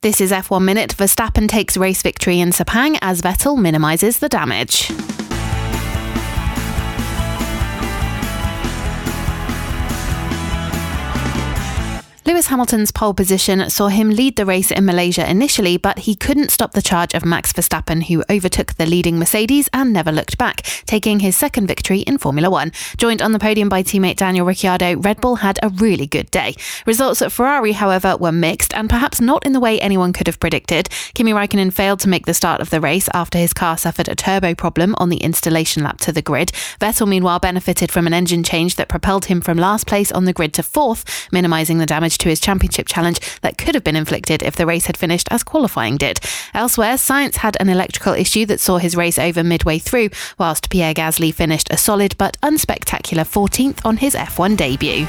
This is F1 Minute. Verstappen takes race victory in Sepang as Vettel minimises the damage. Lewis Hamilton's pole position saw him lead the race in Malaysia initially, but he couldn't stop the charge of Max Verstappen, who overtook the leading Mercedes and never looked back, taking his second victory in Formula One. Joined on the podium by teammate Daniel Ricciardo, Red Bull had a really good day. Results at Ferrari, however, were mixed and perhaps not in the way anyone could have predicted. Kimi Raikkonen failed to make the start of the race after his car suffered a turbo problem on the installation lap to the grid. Vettel, meanwhile, benefited from an engine change that propelled him from last place on the grid to fourth, minimising the damage to his championship challenge that could have been inflicted if the race had finished as qualifying did. Elsewhere, Sainz had an electrical issue that saw his race over midway through, whilst Pierre Gasly finished a solid but unspectacular 14th on his F1 debut.